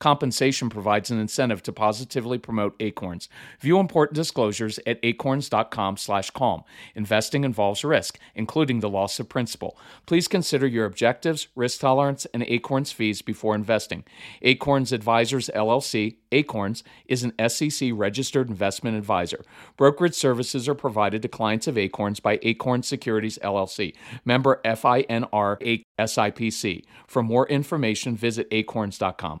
Compensation provides an incentive to positively promote Acorns. View important disclosures at acorns.com/calm. Investing involves risk, including the loss of principal. Please consider your objectives, risk tolerance, and Acorns fees before investing. Acorns Advisors LLC, Acorns, is an SEC registered investment advisor. Brokerage services are provided to clients of Acorns by Acorn Securities LLC, member FINRA SIPC. For more information, visit acorns.com.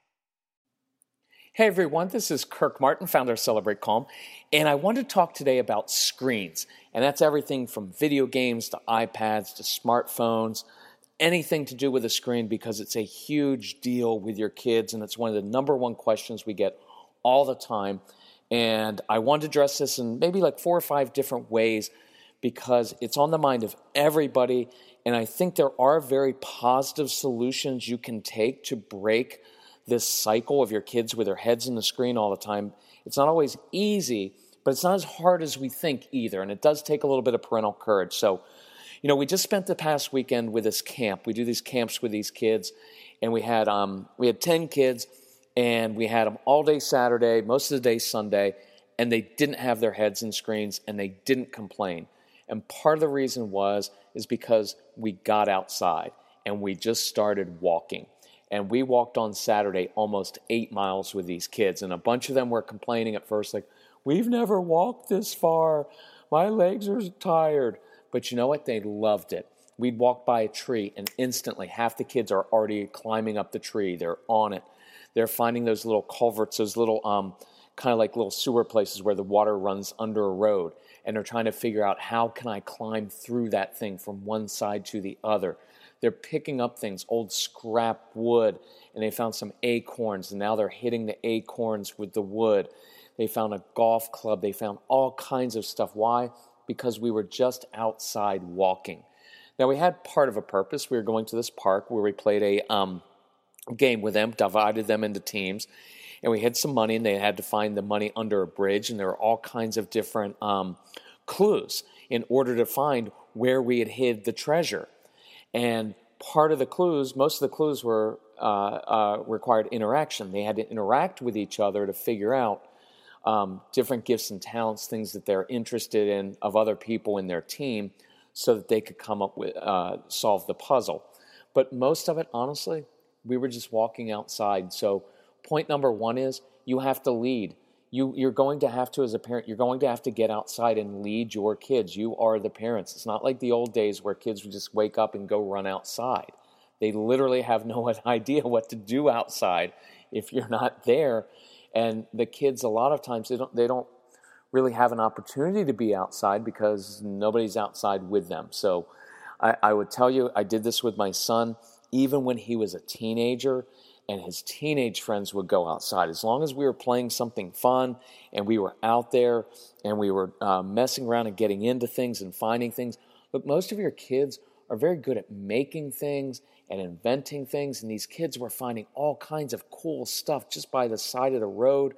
Hey everyone, this is Kirk Martin, founder of Celebrate Calm, and I want to talk today about screens. And that's everything from video games to iPads to smartphones – anything to do with a screen because it's a huge deal with your kids, and it's one of the number one questions we get all the time. And I want to address this in maybe like four or five different ways because it's on the mind of everybody. And I think there are very positive solutions you can take to break this cycle of your kids with their heads in the screen all the time. It's not always easy, but it's not as hard as we think either. And it does take a little bit of parental courage. So you know, we just spent the past weekend with this camp. We do these camps with these kids, and we had um, we had ten kids, and we had them all day Saturday, most of the day Sunday, and they didn't have their heads in screens, and they didn't complain. And part of the reason was is because we got outside and we just started walking. And we walked on Saturday almost eight miles with these kids, and a bunch of them were complaining at first, like, "We've never walked this far. My legs are tired." But you know what? They loved it. We'd walk by a tree, and instantly, half the kids are already climbing up the tree. They're on it. They're finding those little culverts, those little um, kind of like little sewer places where the water runs under a road. And they're trying to figure out how can I climb through that thing from one side to the other. They're picking up things, old scrap wood, and they found some acorns, and now they're hitting the acorns with the wood. They found a golf club. They found all kinds of stuff. Why? because we were just outside walking. Now, we had part of a purpose. We were going to this park where we played a um, game with them, divided them into teams, and we had some money, and they had to find the money under a bridge, and there were all kinds of different um, clues in order to find where we had hid the treasure. And part of the clues, most of the clues were uh, uh, required interaction. They had to interact with each other to figure out um, different gifts and talents, things that they're interested in of other people in their team, so that they could come up with uh, solve the puzzle. But most of it, honestly, we were just walking outside. So point number one is you have to lead. You, you're going to have to, as a parent, you're going to have to get outside and lead your kids. You are the parents. It's not like the old days where kids would just wake up and go run outside. They literally have no idea what to do outside if you're not there. And the kids, a lot of times, they don't, they don't really have an opportunity to be outside because nobody's outside with them. So I, I would tell you, I did this with my son even when he was a teenager and his teenage friends would go outside. As long as we were playing something fun and we were out there and we were uh, messing around and getting into things and finding things. But most of your kids are very good at making things and inventing things. And these kids were finding all kinds of cool stuff just by the side of the road.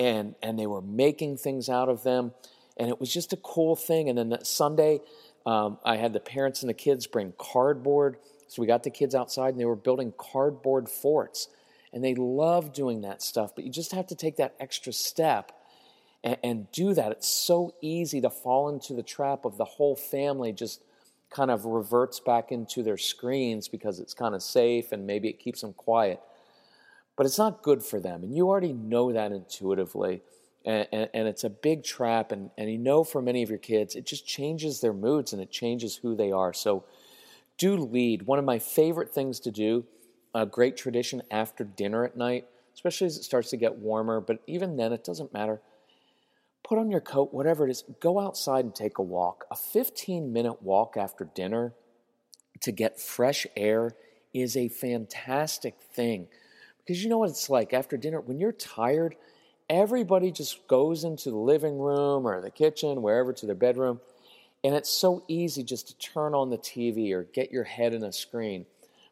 And, and they were making things out of them. And it was just a cool thing. And then that Sunday, um, I had the parents and the kids bring cardboard. So we got the kids outside and they were building cardboard forts. And they love doing that stuff. But you just have to take that extra step and, and do that. It's so easy to fall into the trap of the whole family just kind of reverts back into their screens because it's kind of safe and maybe it keeps them quiet. But it's not good for them. And you already know that intuitively. And, and, and, it's a big trap. And, and you know for many of your kids, it just changes their moods and it changes who they are. So do lead. One of my favorite things to do, a great tradition after dinner at night, especially as it starts to get warmer, but even then, it doesn't matter put on your coat, whatever it is, go outside and take a walk. A 15 minute walk after dinner to get fresh air is a fantastic thing. Because you know what it's like after dinner, when you're tired, everybody just goes into the living room or the kitchen, wherever, to their bedroom. And it's so easy just to turn on the TV or get your head in a screen.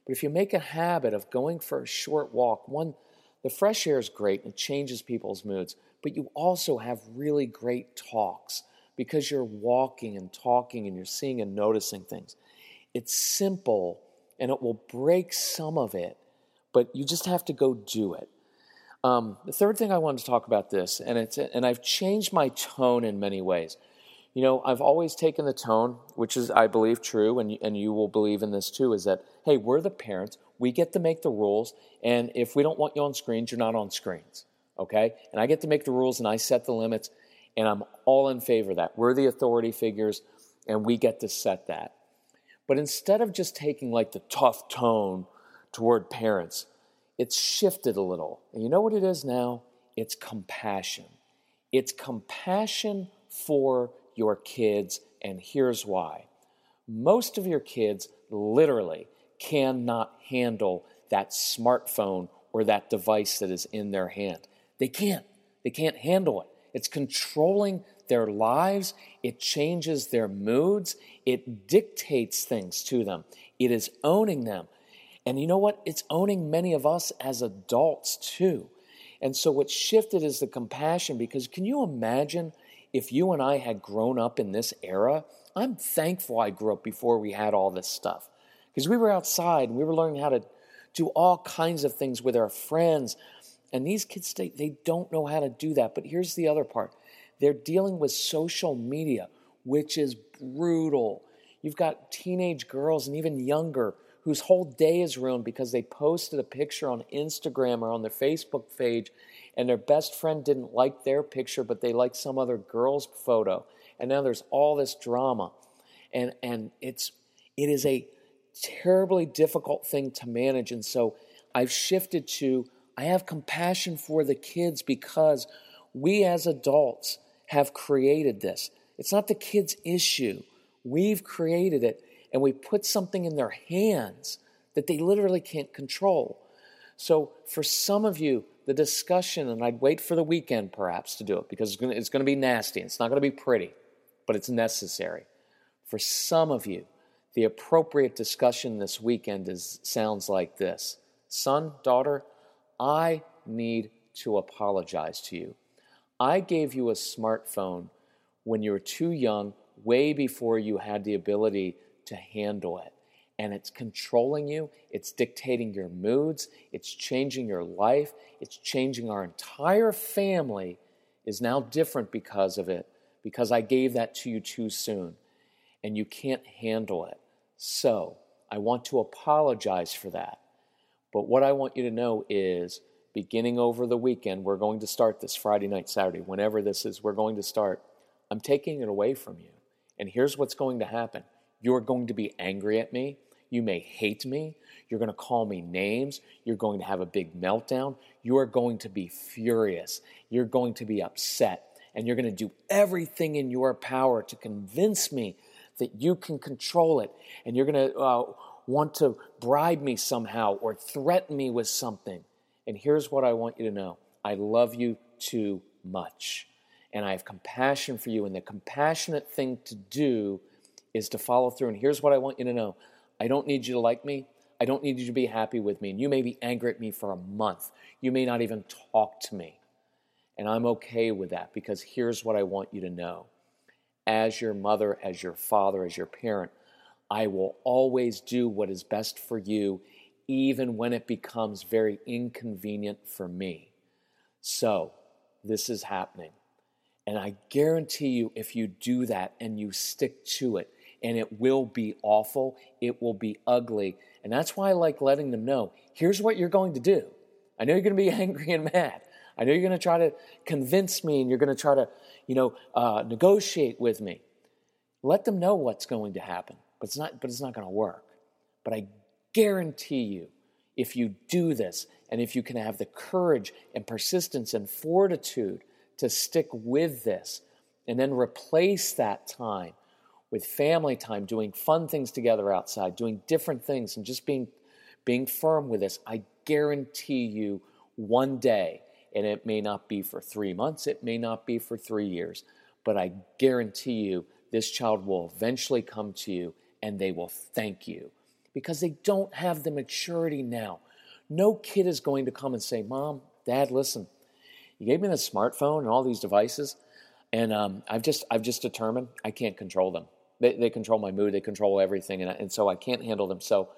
But if you make a habit of going for a short walk, one, the fresh air is great and it changes people's moods but you also have really great talks because you're walking and talking and you're seeing and noticing things. It's simple and it will break some of it, but you just have to go do it. Um, the third thing I wanted to talk about this, and it's and I've changed my tone in many ways. You know, I've always taken the tone, which is I believe true, and and you will believe in this too, is that hey, we're the parents, we get to make the rules, and if we don't want you on screens, you're not on screens okay? And I get to make the rules and I set the limits, and I'm all in favor of that. We're the authority figures, and we get to set that. But instead of just taking like the tough tone toward parents, it's shifted a little. And you know what it is now? It's compassion. It's compassion for your kids, and here's why. Most of your kids literally cannot handle that smartphone or that device that is in their hand. They can't. They can't handle it. It's controlling their lives. It changes their moods. It dictates things to them. It is owning them. And you know what? It's owning many of us as adults too. And so what shifted is the compassion because can you imagine if you and I had grown up in this era? I'm thankful I grew up before we had all this stuff because we were outside and we were learning how to do all kinds of things with our friends. And these kids, they, they don't know how to do that. But here's the other part they're dealing with social media, which is brutal. You've got teenage girls and even younger whose whole day is ruined because they posted a picture on Instagram or on their Facebook page and their best friend didn't like their picture, but they liked some other girl's photo. And now there's all this drama. And, and it's, it is a terribly difficult thing to manage. And so I've shifted to I have compassion for the kids because we as adults have created this. It's not the kids' issue. We've created it and we put something in their hands that they literally can't control. So, for some of you, the discussion, and I'd wait for the weekend perhaps to do it because it's going to, be nasty. It's not going to be pretty, but it's necessary. For some of you, the appropriate discussion this weekend is, sounds like this Son, daughter, I need to apologize to you. I gave you a smartphone when you were too young, way before you had the ability to handle it. And it's controlling you, it's dictating your moods, it's changing your life, it's changing our entire family is now different because of it, because I gave that to you too soon, and you can't handle it. So, I want to apologize for that. But what I want you to know is beginning over the weekend, we're going to start this Friday night, Saturday, whenever this is, we're going to start. I'm taking it away from you. And here's what's going to happen you're going to be angry at me. You may hate me. You're going to call me names. You're going to have a big meltdown. You are going to be furious. You're going to be upset. And you're going to do everything in your power to convince me that you can control it. And you're going to uh, want to bribe me somehow or threaten me with something. And here's what I want you to know I love you too much. And I have compassion for you. And the compassionate thing to do is to follow through. And here's what I want you to know I don't need you to like me. I don't need you to be happy with me. And you may be angry at me for a month. You may not even talk to me. And I'm okay with that because here's what I want you to know. As your mother, as your father, as your parent, I will always do what is best for you, even when it becomes very inconvenient for me. So, this is happening. And I guarantee you, if you do that and you stick to it, and it will be awful, it will be ugly. And that's why I like letting them know here's what you're going to do. I know you're going to be angry and mad. I know you're going to try to convince me and you're going to try to, you know, uh, negotiate with me. Let them know what's going to happen, but it's not, but it's not going to work. But I guarantee you, if you do this and if you can have the courage and persistence and fortitude to stick with this and then replace that time with family time, doing fun things together outside, doing different things, and just being, being firm with this, I guarantee you one day, and it may not be for three months, it may not be for three years, but I guarantee you this child will eventually come to you and they will thank you because they don't have the maturity now. No kid is going to come and say, Mom, Dad, listen, you gave me the smartphone and all these devices, and um, I've just I've just determined I can't control them. They, they control my mood, they control everything, and, and so I can't handle them. So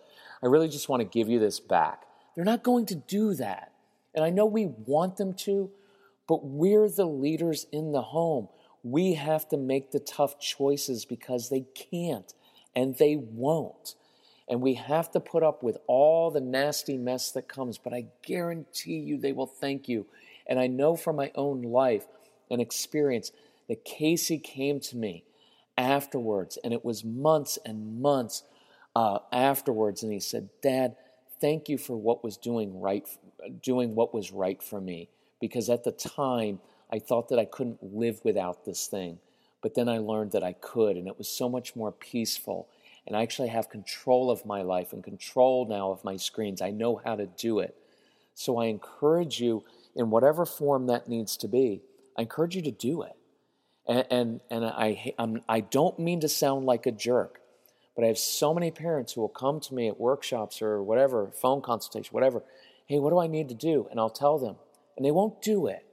I really just want to give you this back. They're not going to do that. And I know we want them to, but we're the leaders in the home. We have to make the tough choices because they can't and they won't. And we have to put up with all the nasty mess that comes, but I guarantee you they will thank you. And I know from my own life and experience that Casey came to me afterwards, and it was months and months uh, afterwards, and he said, "Dad, thank you for what was doing right, doing what was right for me, because at the time I thought that I couldn't live without this thing, but then I learned that I could, and it was so much more peaceful." And I actually have control of my life and control now of my screens. I know how to do it. So I encourage you, in whatever form that needs to be, I encourage you to do it. And, and, and I, I'm, I don't mean to sound like a jerk, but I have so many parents who will come to me at workshops or whatever, phone consultation, whatever. Hey, what do I need to do? And I'll tell them, and they won't do it.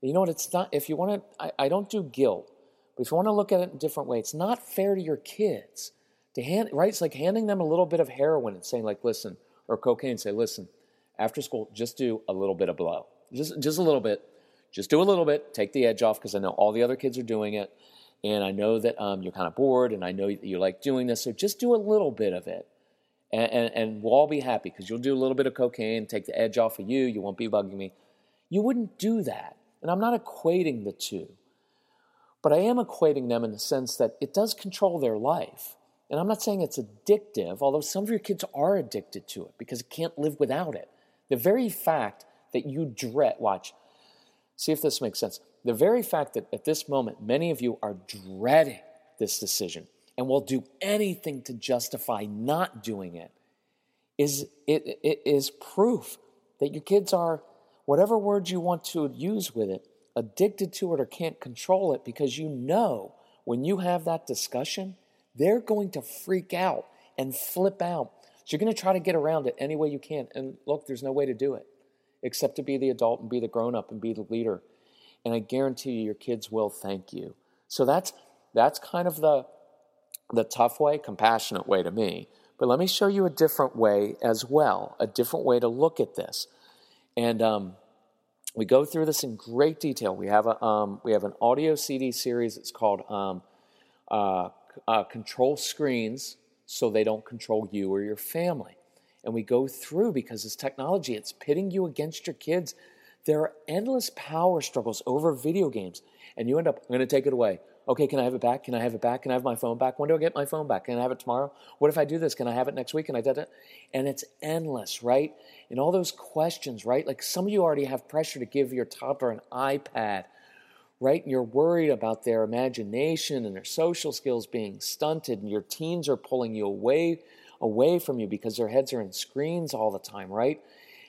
You know what? It's not, if you want to, I, I don't do guilt, but if you want to look at it in a different way, it's not fair to your kids to hand, right? It's like handing them a little bit of heroin and saying, like, listen, or cocaine, say, listen, after school, just do a little bit of blow. Just, just a little bit just do a little bit, take the edge off because I know all the other kids are doing it. And I know that um, you're kind of bored and I know that you like doing this. So just do a little bit of it. And, and, and we'll all be happy because you'll do a little bit of cocaine, take the edge off of you. You won't be bugging me. You wouldn't do that. And I'm not equating the two. But I am equating them in the sense that it does control their life. And I'm not saying it's addictive, although some of your kids are addicted to it because it can't live without it. The very fact that you dread, watch, See if this makes sense. The very fact that at this moment many of you are dreading this decision and will do anything to justify not doing it is it, it is proof that your kids are whatever words you want to use with it addicted to it or can't control it because you know when you have that discussion they're going to freak out and flip out. So you're going to try to get around it any way you can. And look there's no way to do it except to be the adult and be the grown up and be the leader. And I guarantee you, your kids will thank you. So that's that's kind of the the tough way, compassionate way to me. But let me show you a different way as well, a different way to look at this. And um, we go through this in great detail. We have a um, we have an audio CD series. It's called um, uh, uh, "Control Screens So They Don't Control You or Your Family." And we go through because this technology, it's pitting you against your kids. There are endless power struggles over video games, and you end up, I'm going to take it away. Okay, can I have it back? Can I have it back? Can I have my phone back? When do I get my phone back? Can I have it tomorrow? What if I do this? Can I have it next week? And I it. And it's endless, right? And all those questions, right? Like some of you already have pressure to give your toddler an iPad, right? And you're worried about their imagination and their social skills being stunted, and your teens are pulling you away away from you because their heads are in screens all the time, right?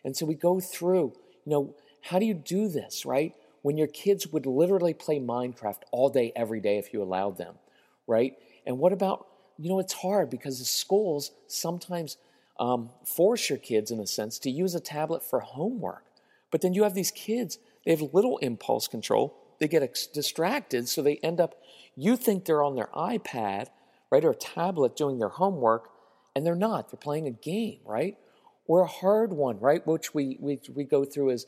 And so we go through, you know, how do you do this, right? When your kids would literally play Minecraft all day, every day if you allowed them, right? And what about, you know, it's hard because the schools sometimes um, force your kids, in a sense, to use a tablet for homework. But then you have these kids, they have little impulse control. They get ex- distracted, so they end up, you think they're on their iPad, right, or tablet doing their homework, and they're not. They're playing a game, right? Or a hard one, right? Which we, we, we go through is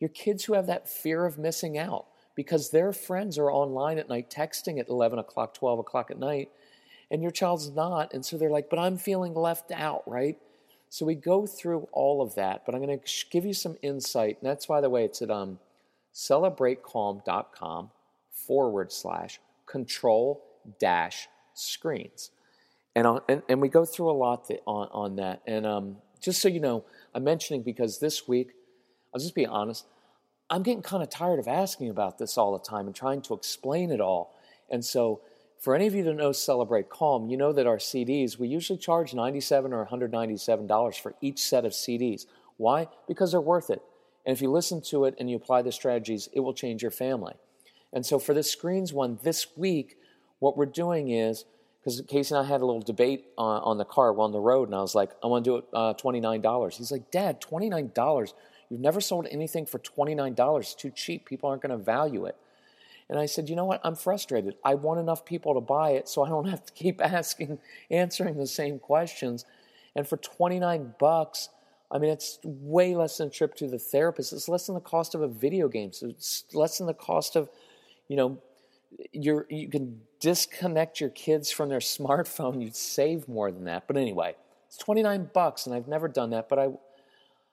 your kids who have that fear of missing out because their friends are online at night texting at 11 o'clock, 12 o'clock at night, and your child's not. And so they're like, but I'm feeling left out, right? So we go through all of that, but I'm going to give you some insight. And that's, by the way, it's at um, celebratecalm.com forward slash control dash screens. And, on, and, and we go through a lot on, on that. And um, just so you know, I'm mentioning because this week, I'll just be honest, I'm getting kind of tired of asking about this all the time and trying to explain it all. And so, for any of you that know Celebrate Calm, you know that our CDs, we usually charge 97 or $197 for each set of CDs. Why? Because they're worth it. And if you listen to it and you apply the strategies, it will change your family. And so, for the screens one this week, what we're doing is because Casey and I had a little debate on, on the car on the road, and I was like, I want to do it uh, $29. He's like, Dad, $29? You've never sold anything for $29. It's too cheap. People aren't going to value it. And I said, you know what? I'm frustrated. I want enough people to buy it so I don't have to keep asking, answering the same questions. And for 29 bucks, I mean, it's way less than a trip to the therapist. It's less than the cost of a video game. So it's less than the cost of, you know, you you can disconnect your kids from their smartphone. You'd save more than that. But anyway, it's 29 bucks, and I've never done that. But I,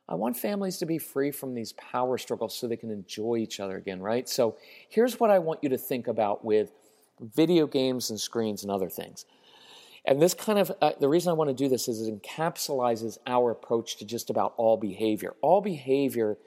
I want families to be free from these power struggles so they can enjoy each other again, right? So here's what I want you to think about with video games and screens and other things. And this kind of, uh, the reason I want to do this is it encapsulizes our approach to just about all behavior. All behavior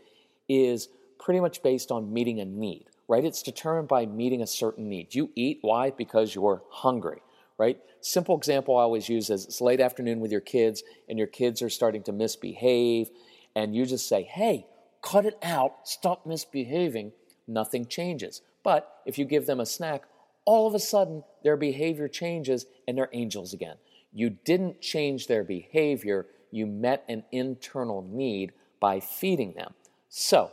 is pretty much based on meeting a need, right? It's determined by meeting a certain need. You eat, why? Because you're hungry, right? Simple example I always use is it's late afternoon with your kids and your kids are starting to misbehave and you just say, hey, cut it out, stop misbehaving, nothing changes. But if you give them a snack, all of a sudden their behavior changes and they're angels again. You didn't change their behavior, you met an internal need by feeding them. So,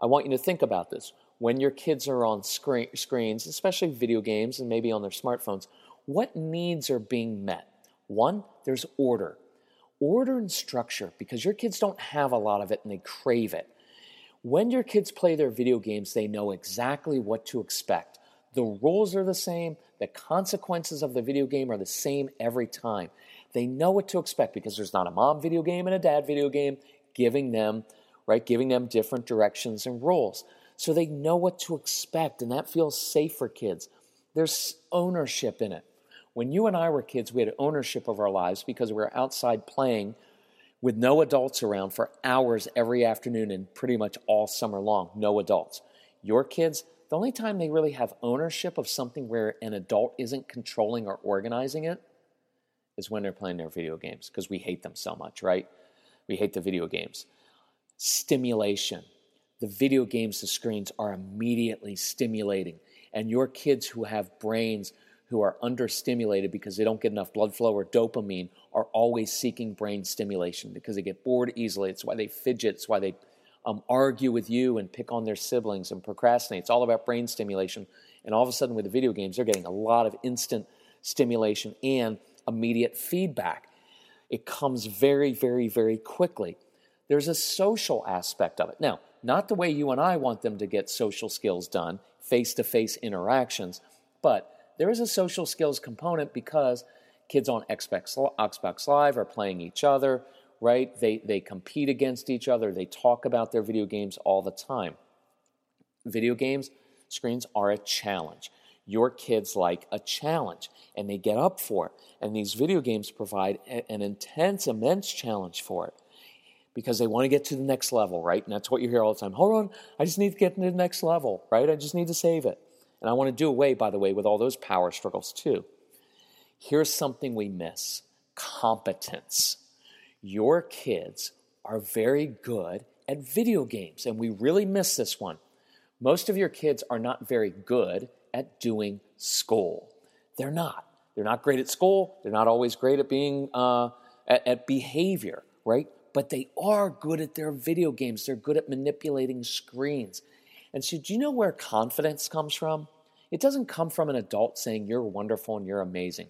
I want you to think about this. When your kids are on screen, screens, especially video games and maybe on their smartphones, what needs are being met? One, there's order order and structure because your kids don't have a lot of it and they crave it. When your kids play their video games, they know exactly what to expect. The rules are the same, the consequences of the video game are the same every time. They know what to expect because there's not a mom video game and a dad video game giving them, right, giving them different directions and rules. So they know what to expect, and that feels safe for kids. There's ownership in it. When you and I were kids, we had ownership of our lives because we were outside playing with no adults around for hours every afternoon and pretty much all summer long. No adults. Your kids, the only time they really have ownership of something where an adult isn't controlling or organizing it is when they're playing their video games because we hate them so much, right? We hate the video games. Stimulation. The video games, the screens are immediately stimulating. And your kids who have brains who are understimulated because they don't get enough blood flow or dopamine are always seeking brain stimulation because they get bored easily. It's why they fidget. It's why they um, argue with you and pick on their siblings and procrastinate. It's all about brain stimulation. And all of a sudden, with the video games, they're getting a lot of instant stimulation and immediate feedback. It comes very, very, very quickly. There's a social aspect of it. Now, not the way you and I want them to get social skills done, face to face interactions, but there is a social skills component because kids on Xbox, Live are playing each other, right? They, they compete against each other. They talk about their video games all the time. Video games, screens are a challenge. Your kids like a challenge and they get up for it. And these video games provide an intense, immense challenge for it because they want to get to the next level, right? And that's what you hear all the time. Hold on, I just need to get to the next level, right? I just need to save it. And I want to do away, by the way, with all those power struggles too. Here's something we miss competence. Your kids are very good at video games, and we really miss this one. Most of your kids are not very good at doing school. They're not. They're not great at school. They're not always great at being uh, at, at behavior, right? But they are good at their video games. They're good at manipulating screens. And so, do you know where confidence comes from? It doesn't come from an adult saying you're wonderful and you're amazing.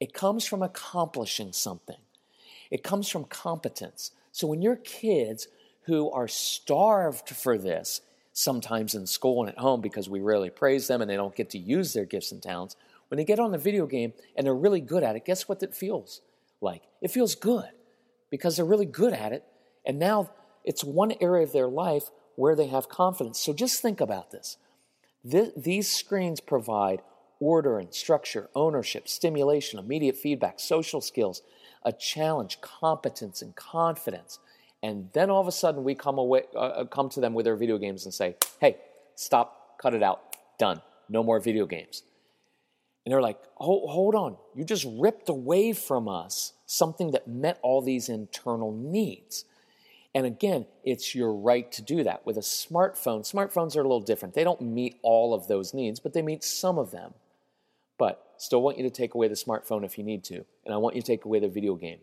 It comes from accomplishing something. It comes from competence. So when your kids who are starved for this sometimes in school and at home because we rarely praise them and they don't get to use their gifts and talents. When they get on the video game and they're really good at it, guess what it feels like? It feels good because they're really good at it. And now it's one area of their life where they have confidence. So just think about this. this these screens provide order and structure, ownership, stimulation, immediate feedback, social skills, a challenge, competence, and confidence. And then all of a sudden, we come away, uh, uh come to them with their video games and say, "Hey, stop, cut it out, done, no more video games." And they're like, hold, hold on, you just ripped away from us something that met all these internal needs. And again, it's your right to do that. With a smartphone, smartphones are a little different. They don't meet all of those needs, but they meet some of them. But still want you to take away the smartphone if you need to. And I want you to take away the video game.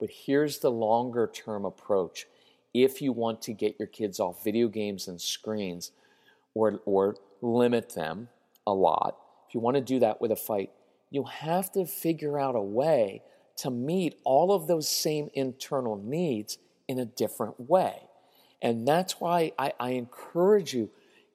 But here's the longer term approach. If you want to get your kids off video games and screens or, or limit them a lot, if you want to do that with a fight, you have to figure out a way to meet all of those same internal needs in a different way. And that's why I, I encourage you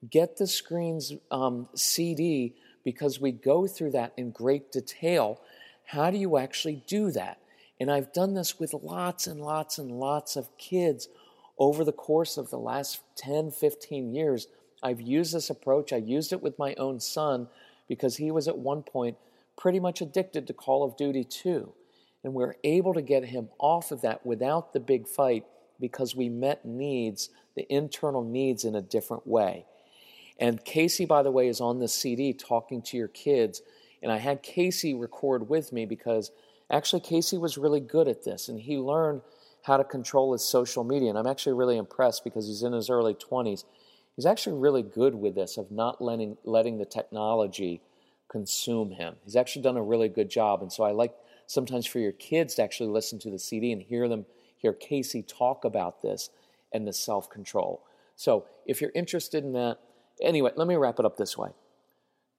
get the screens um, CD because we go through that in great detail. How do you actually do that? And I've done this with lots and lots and lots of kids over the course of the last 10, 15 years. I've used this approach. I used it with my own son because he was at one point pretty much addicted to Call of Duty 2. And we are able to get him off of that without the big fight because we met needs, the internal needs, in a different way. And Casey, by the way, is on the CD talking to your kids. And I had Casey record with me because actually Casey was really good at this and he learned how to control his social media. And I'm actually really impressed because he's in his early 20s he's actually really good with this of not letting letting the technology consume him. He's actually done a really good job, and so I like sometimes for your kids to actually listen to the CD and hear them hear Casey talk about this and the self control. So if you're interested in that, anyway, let me wrap it up this way.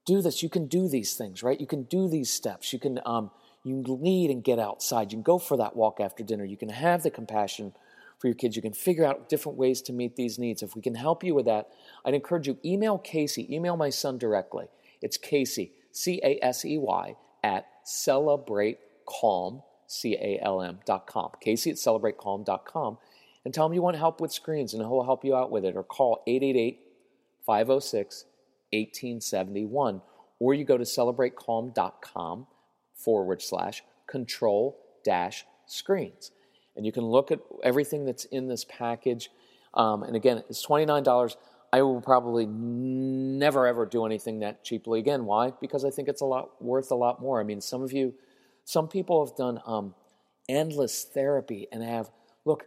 Do this. You can do these things, right? You can do these steps. You can um, you lead and get outside. You can go for that walk after dinner. You can have the compassion for your kids. You can figure out different ways to meet these needs. If we can help you with that, I'd encourage you email Casey, email my son directly. It's Casey, C A S E Y, at celebratecalm, C A L M dot com. Casey at celebratecalm.com. And tell him you want help with screens and he'll help you out with it. Or call 888 506 1871. Or you go to celebratecalm.com forward slash control dash screens and you can look at everything that's in this package. Um, and again, it's $29. I will probably never ever do anything that cheaply again. Why? Because I think it's a lot worth a lot more. I mean, some of you, some people have done um, endless therapy and have look.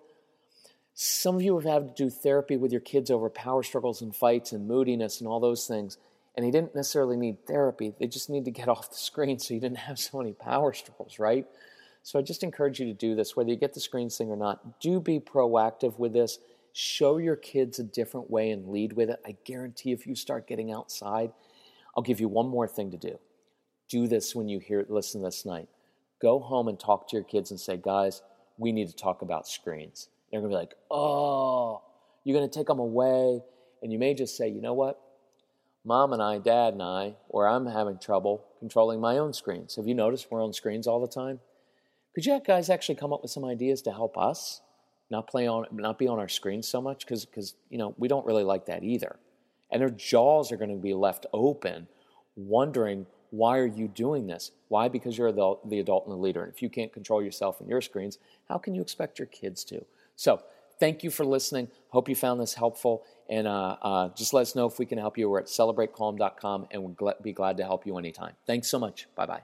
Some of you have had to do therapy with your kids over power struggles and fights and moodiness and all those things. And they didn't necessarily need therapy. They just need to get off the screen so you didn't have so many power struggles, right? So I just encourage you to do this, whether you get the screens thing or not. Do be proactive with this. Show your kids a different way and lead with it. I guarantee if you start getting outside, I'll give you one more thing to do. Do this when you hear listen this night. Go home and talk to your kids and say, guys, we need to talk about screens. They're gonna be like, oh, you're gonna take them away. And you may just say, you know what? Mom and I, dad and I, or I'm having trouble controlling my own screens. Have you noticed we're on screens all the time? Could you guys actually come up with some ideas to help us not play on, not be on our screens so much? Because, because you know, we don't really like that either. And their jaws are going to be left open, wondering why are you doing this? Why? Because you're the, the adult and the leader. And if you can't control yourself and your screens, how can you expect your kids to? So, thank you for listening. Hope you found this helpful. And uh, uh, just let us know if we can help you. We're at celebratecalm.com and we'll be glad to help you anytime. Thanks so much. Bye bye.